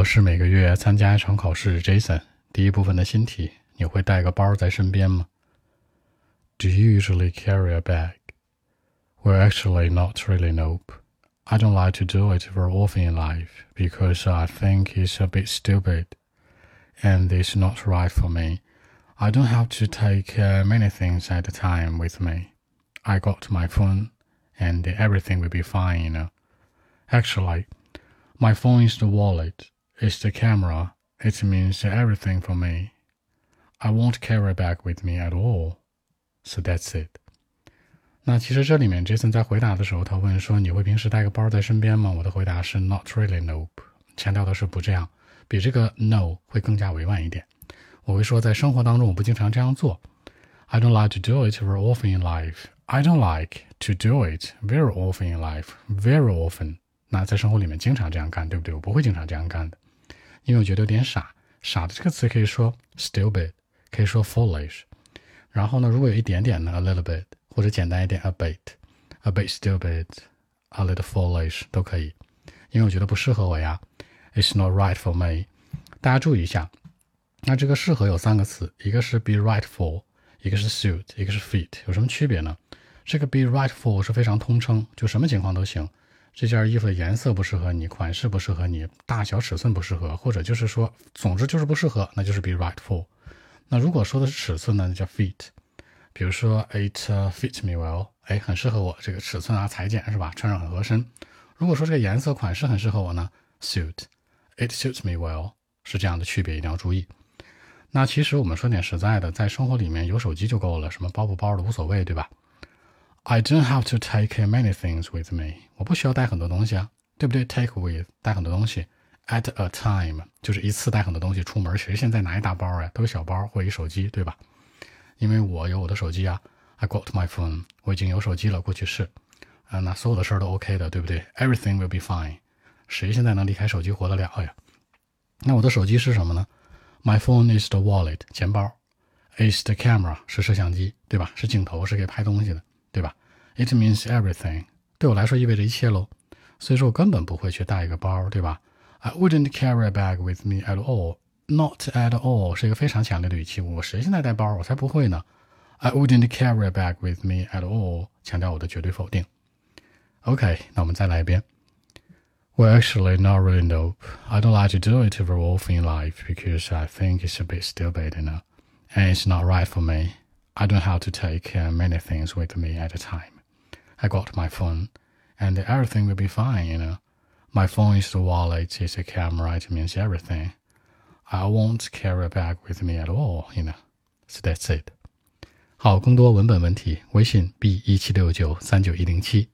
我是每个月参加一场考试，Jason。第一部分的新题，你会带个包在身边吗？Do you usually carry a bag? Well, actually, not really. Nope. I don't like to do it very often in life because I think it's a bit stupid, and it's not right for me. I don't have to take uh, many things at a time with me. I got my phone, and everything will be fine, you know. Actually, my phone is the wallet, it's the camera, it means everything for me. I won't carry a bag with me at all. So that's it. 那其实这里面，Jason 在回答的时候，他问说：“你会平时带个包在身边吗？”我的回答是 “Not really, nope”，强调的是不这样，比这个 “no” 会更加委婉一点。我会说，在生活当中，我不经常这样做。I don't like to do it very often in life. I don't like to do it very often in life. Very often. 那在生活里面经常这样干，对不对？我不会经常这样干的， 因为我觉得有点傻。傻的这个词可以说 stupid，可以说 foolish。然后呢，如果有一点点呢，a little bit，或者简单一点，a bit，a bit stupid，a little foolish 都可以。因为我觉得不适合我呀，it's not right for me。大家注意一下，那这个适合有三个词，一个是 be right for，一个是 suit，一个是 fit，有什么区别呢？这个 be right for 是非常通称，就什么情况都行。这件衣服的颜色不适合你，款式不适合你，大小尺寸不适合，或者就是说，总之就是不适合，那就是 be right for。那如果说的是尺寸呢，那叫 fit。比如说 it fits me well，哎，很适合我，这个尺寸啊、裁剪是吧？穿上很合身。如果说这个颜色、款式很适合我呢，suit，it suits me well，是这样的区别，一定要注意。那其实我们说点实在的，在生活里面有手机就够了，什么包不包的无所谓，对吧？I don't have to take many things with me。我不需要带很多东西啊，对不对？Take with 带很多东西，at a time 就是一次带很多东西出门。谁现在拿一大包呀？都有小包或一手机，对吧？因为我有我的手机啊，I got my phone。我已经有手机了，过去式啊，那所有的事儿都 OK 的，对不对？Everything will be fine。谁现在能离开手机活得了呀？那我的手机是什么呢？My phone is the wallet，钱包；is the camera，是摄像机，对吧？是镜头，是可以拍东西的。对吧？It means everything，对我来说意味着一切喽。所以说我根本不会去带一个包，对吧？I wouldn't carry a bag with me at all. Not at all 是一个非常强烈的语气。我谁现在带包？我才不会呢。I wouldn't carry a bag with me at all，强调我的绝对否定。OK，那我们再来一遍。Well, actually, not really. Nope. I don't like to do it very often in life because I think it's a bit stupid, you know, and it's not right for me. I don't have to take uh, many things with me at a time. I got my phone, and everything will be fine, you know. My phone is the wallet, it's a camera, it means everything. I won't carry a bag with me at all, you know. So that's it. 好，更多文本问题，微信 b 一七六九三九一零七。